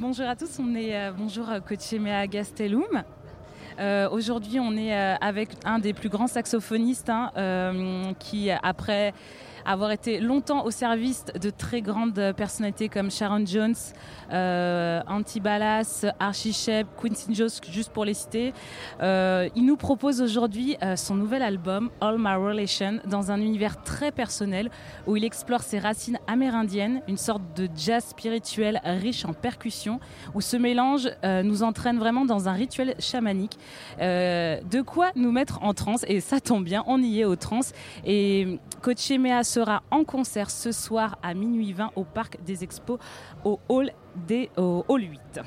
bonjour à tous, on est euh, bonjour Coachemea Gastelum. Euh, Aujourd'hui, on est euh, avec un des plus grands saxophonistes hein, euh, qui, après avoir été longtemps au service de très grandes personnalités comme Sharon Jones, euh, Anti Ballas, Archie Shep, Quincy Jones, juste pour les citer. Euh, il nous propose aujourd'hui euh, son nouvel album All My Relation dans un univers très personnel où il explore ses racines amérindiennes, une sorte de jazz spirituel riche en percussions où ce mélange euh, nous entraîne vraiment dans un rituel chamanique. De quoi nous mettre en transe et ça tombe bien, on y est au trance et Coach Emea sera en concert ce soir à minuit 20 au Parc des Expos au Hall, des, au hall 8.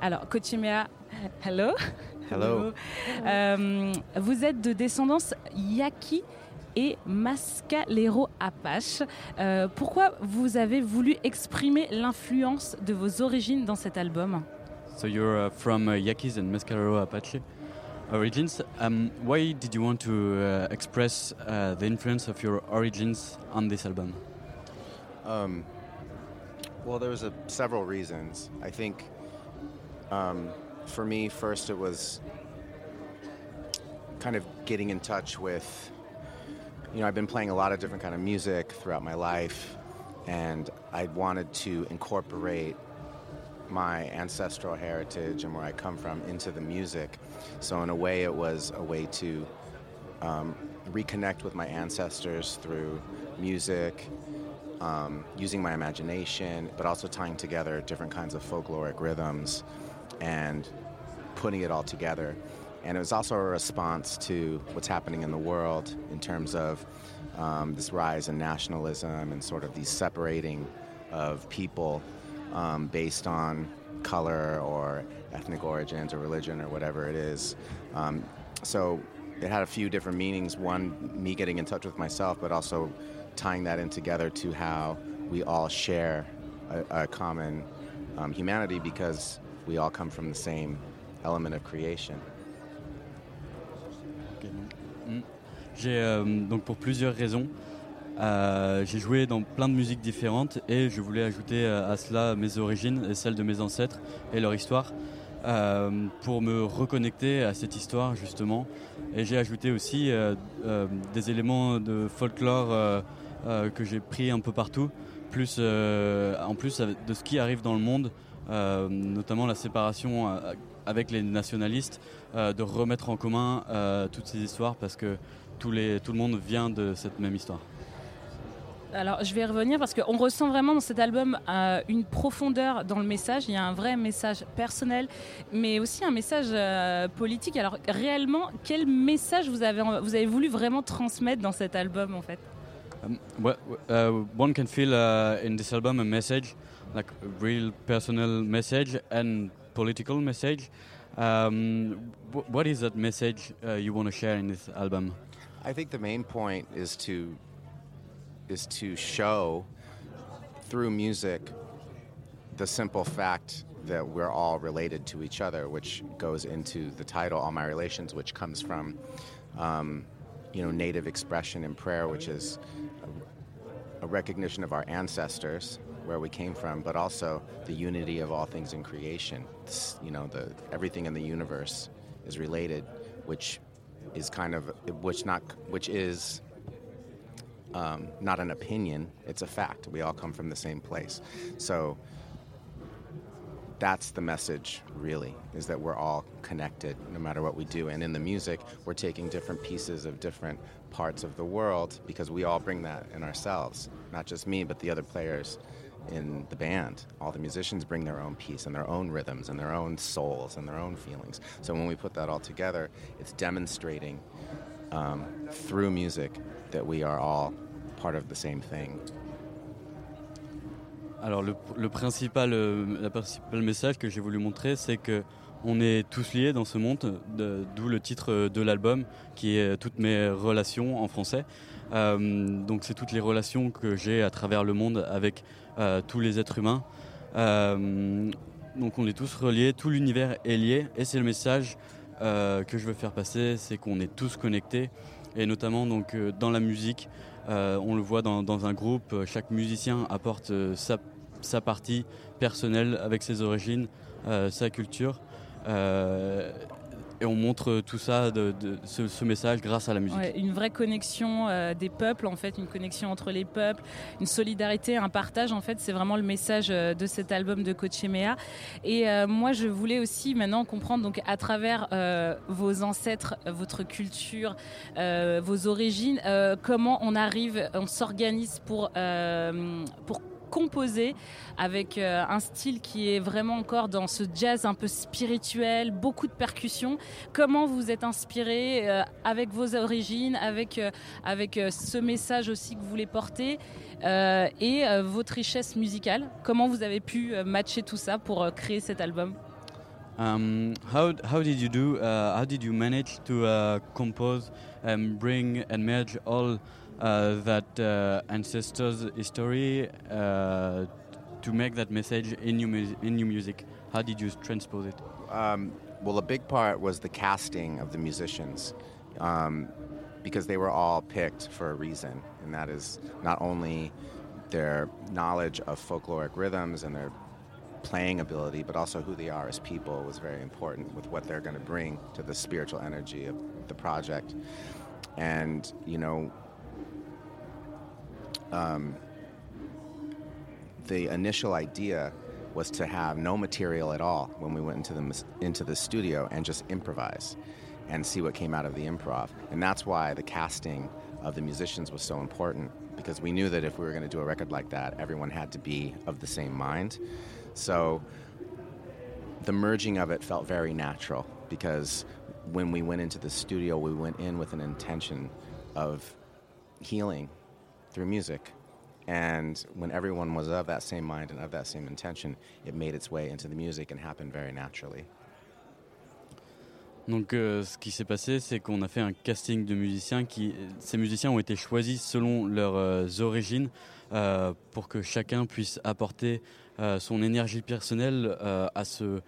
Alors, Coach Emea, hello. Hello. Euh, vous êtes de descendance Yaqui et Mascalero Apache. Euh, pourquoi vous avez voulu exprimer l'influence de vos origines dans cet album? So you're uh, from uh, Yaquis and Mescalero Apache origins. Um, why did you want to uh, express uh, the influence of your origins on this album? Um, well, there was a, several reasons. I think um, for me, first it was kind of getting in touch with. You know, I've been playing a lot of different kind of music throughout my life, and I wanted to incorporate my ancestral heritage and where I come from into the music. So in a way, it was a way to um, reconnect with my ancestors through music, um, using my imagination, but also tying together different kinds of folkloric rhythms and putting it all together. And it was also a response to what's happening in the world in terms of um, this rise in nationalism and sort of these separating of people um, based on color or ethnic origins or religion or whatever it is. Um, so it had a few different meanings. One, me getting in touch with myself, but also tying that in together to how we all share a, a common um, humanity because we all come from the same element of creation. Mm. J'ai euh, donc pour plusieurs raisons. Euh, j'ai joué dans plein de musiques différentes et je voulais ajouter euh, à cela mes origines et celles de mes ancêtres et leur histoire euh, pour me reconnecter à cette histoire justement. Et j'ai ajouté aussi des éléments de folklore que j'ai pris un peu partout, plus en plus de ce qui arrive dans le monde, notamment la séparation avec les nationalistes, de remettre en commun toutes ces histoires parce que tout le monde vient de cette même histoire. Alors, je vais y revenir parce qu'on ressent vraiment dans cet album euh, une profondeur dans le message. Il y a un vrai message personnel, mais aussi un message euh, politique. Alors, réellement, quel message vous avez, vous avez voulu vraiment transmettre dans cet album, en fait? Um, well, uh, one can feel uh, in this album a message, like a real personal message and political message. Um, wh- what is that message uh, you want to share in this album? I think the main point is to is to show through music the simple fact that we're all related to each other, which goes into the title "All My Relations," which comes from um, you know native expression in prayer, which is a, recognition of our ancestors, where we came from, but also the unity of all things in creation. It's, you know, the everything in the universe is related, which is kind of which not which is um, not an opinion; it's a fact. We all come from the same place, so that's the message. Really, is that we're all connected, no matter what we do. And in the music, we're taking different pieces of different parts of the world because we all bring that in ourselves. Not just me, but the other players in the band. All the musicians bring their own piece and their own rhythms and their own souls and their own feelings. So when we put that all together, it's demonstrating um, through music that we are all part of the same thing. Alors le, principal, euh, la message que j'ai voulu montrer, c'est que on est tous liés dans ce monde, de- d'où le titre de l'album, qui est toutes mes relations en français. Euh, donc c'est toutes les relations que j'ai à travers le monde avec euh, tous les êtres humains. Euh, donc on est tous reliés, tout l'univers est lié, et c'est le message euh, que je veux faire passer, c'est qu'on est tous connectés, et notamment donc euh, dans la musique. Euh, on le voit dans, un groupe, euh, chaque musicien apporte euh, sa, partie personnelle avec ses origines, sa culture. Euh, et on montre tout ça, de, ce, message grâce à la musique. Une vraie connexion euh, des peuples, en fait, une connexion entre les peuples, une solidarité, un partage, en fait, c'est vraiment le message euh, de cet album de Coachemea. Et euh, moi, je voulais aussi maintenant comprendre, donc, à travers euh, vos ancêtres, votre culture, euh, vos origines, euh, comment on arrive, on s'organise pour, euh, pour composer avec euh, un style qui est vraiment encore dans ce jazz un peu spirituel, beaucoup de percussions. Comment vous êtes inspiré euh, avec vos origines, avec, euh, avec ce message aussi que vous voulez porter et votre richesse musicale? Comment vous avez pu matcher tout ça pour créer cet album? Um, how how did you do? Uh, how did you manage to uh, compose and bring and merge all uh, that uh, ancestors' history uh, to make that message in your mus- in your music? How did you transpose it? Um, well, a big part was the casting of the musicians, um, because they were all picked for a reason, and that is not only their knowledge of folkloric rhythms and their playing ability, but also who they are as people was very important with what they're going to bring to the spiritual energy of the project. And you know, um, the initial idea was to have no material at all when we went into the into the studio and just improvise and see what came out of the improv. And that's why the casting of the musicians was so important because we knew that if we were going to do a record like that, everyone had to be of the same mind. So the merging of it felt very natural because when we went into the studio, we went in with an intention of healing through music. And when everyone was of that same mind and of that same intention, it made its way into the music and happened very naturally. Donc, euh, ce qui s'est passé, c'est qu'on a fait un casting de musiciens. Qui, ces musiciens ont été choisis selon leurs euh, origines euh, pour que chacun puisse apporter son énergie personnelle à ce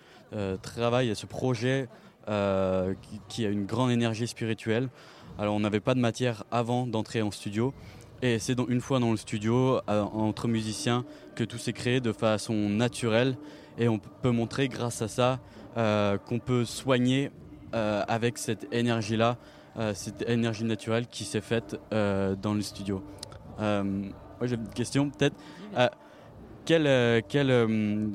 travail, à ce projet qui, qui a une grande énergie spirituelle. Alors, on n'avait pas de matière avant d'entrer en studio. Et c'est une fois dans le studio, entre musiciens, que tout s'est créé de façon naturelle. Et on peut montrer grâce à ça qu'on peut soigner euh, avec cette énergie-là, euh, cette énergie naturelle qui s'est faite euh, dans le studio. Euh, moi j'ai une question peut-être. Euh, quel, euh, quel, euh,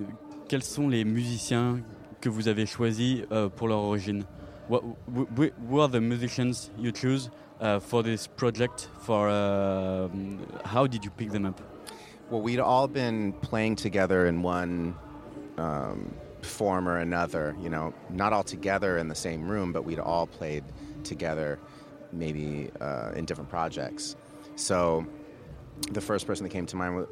quels sont les musiciens que vous avez choisis euh, pour leur origine? What, wh- wh- who are the musicians you choose uh, for this project? For uh, how did you pick them up? Well, we'd all been playing together in one um, form or another, you know, not all together in the same room, but we'd all played together maybe uh, in different projects. So the first person that came to mind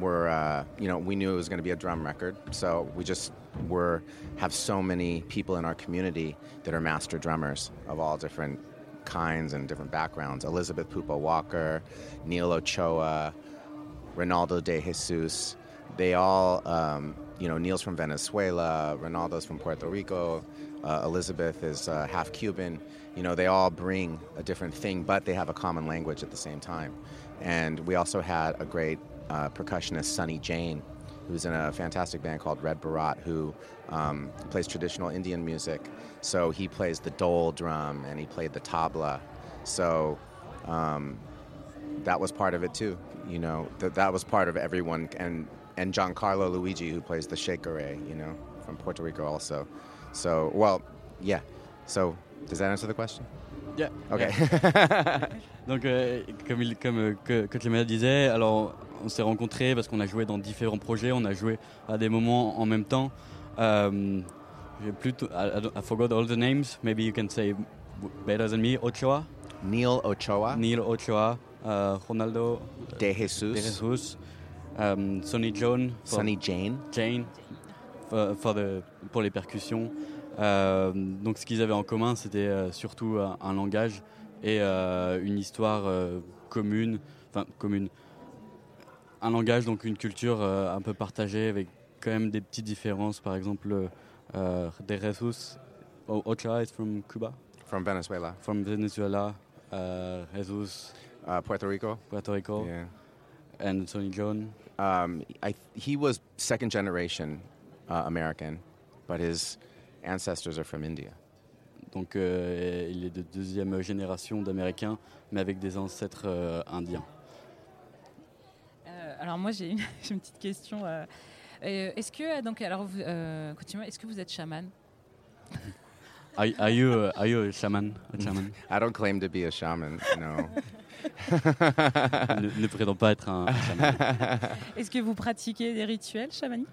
were, uh, you know, we knew it was going to be a drum record. So we just were, have so many people in our community that are master drummers of all different kinds and different backgrounds. Elizabeth Pupo Walker, Neil Ochoa, Ronaldo de Jesus. They all, um, you know, Neil's from Venezuela, Ronaldo's from Puerto Rico, uh, Elizabeth is uh, half Cuban. You know, they all bring a different thing, but they have a common language at the same time. And we also had a great uh, percussionist, Sonny Jane, who's in a fantastic band called Red Barat, who um, plays traditional Indian music. So he plays the dole drum and he played the tabla. So um, that was part of it too. You know, that that was part of everyone, and and Giancarlo Luigi, who plays the shakere, you know, from Puerto Rico also. So, well, yeah. So, does that answer the question? Yeah. Okay. Donc, euh, comme, il, comme euh, que, que Clément disait, alors on s'est rencontrés parce qu'on a joué dans différents projets, on a joué à des moments en même temps. Um, j'ai plus to- I, I forgot all the names. Maybe you can say better than me. Ochoa, Neil Ochoa, Neil Ochoa, uh, Ronaldo De Jesus. De Jesus, um, Sonny Sonny Jane. Jane for- for the- pour les percussions. Euh, donc ce qu'ils avaient en commun, c'était euh, surtout un, un langage et euh, une histoire commune, enfin commune, un langage donc une culture un peu partagée avec quand même des petites différences. Par exemple, euh, De Jesus, O- Ochoa is from Cuba, from Venezuela, from Venezuela, uh, Jesus, uh, Puerto Rico. Puerto Rico, Yeah. and Sonny John. Um, I, he was second generation uh, American, but his ancestors are from India. Donc euh, il est de deuxième génération d'Américains, mais avec des ancêtres euh, indiens. Euh, alors moi j'ai une, une petite question. euh, euh, est-ce que donc alors vous, euh, continuez, est-ce que vous êtes chaman? Are, are you, uh, are you a shaman? a shaman? I don't claim to be a shaman, no. ne, ne prétend pas être un, un chaman? Est-ce que vous pratiquez des rituels chamaniques?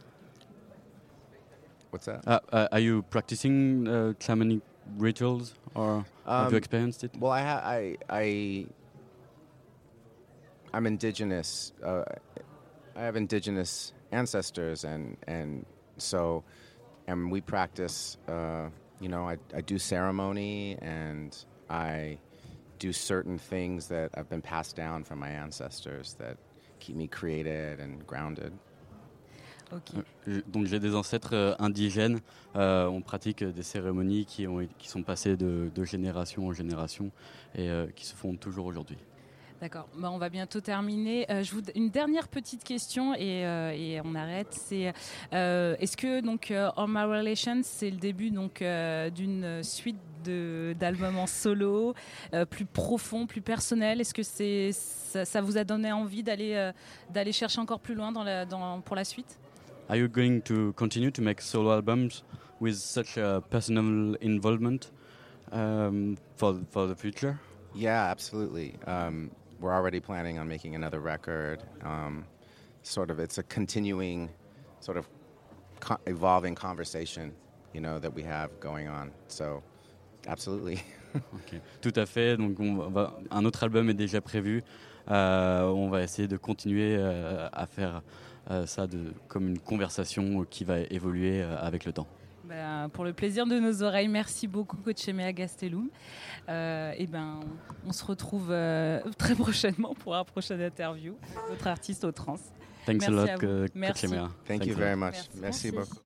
What's that? Ah, uh, are you practicing uh, shamanic rituals or have Um, you experienced it? Well, I, ha- I, I, I'm indigenous. Uh, I have indigenous ancestors, and and so, and we practice. Uh, you know, I, I do ceremony, and I do certain things that have been passed down from my ancestors that keep me created and grounded. Ok. Euh, Donc j'ai des ancêtres euh, indigènes. Euh, on pratique des cérémonies qui, ont, qui sont passées de, de génération en génération et euh, qui se font toujours aujourd'hui. D'accord. Bah, on va bientôt terminer. Euh, je vous... Une dernière petite question et, euh, et on arrête. C'est euh, est-ce que donc euh, On My Relations c'est le début donc euh, d'une suite de d'albums en solo euh, plus profond, plus personnel. Est-ce que c'est ça, ça vous a donné envie d'aller euh, d'aller chercher encore plus loin dans la, dans, pour la suite? Are you going to continue to make solo albums with such a personal involvement um, for, for the future? Yeah, absolutely. Um, we're already planning on making another record. Um, sort of, it's a continuing, sort of, co- evolving conversation, you know, that we have going on. So, absolutely. Ok, Tout à fait. Donc on va, un autre album est déjà prévu. Euh, on va essayer de continuer euh, à faire euh, ça de, comme une conversation qui va évoluer euh, avec le temps. Ben, pour le plaisir de nos oreilles, merci beaucoup Coach Emea Gastelum. Euh, et ben, on se retrouve euh, très prochainement pour un prochain interview. Votre artiste au trans. Thanks Merci a lot. Coach Emea. Thank you very much. Merci. beaucoup.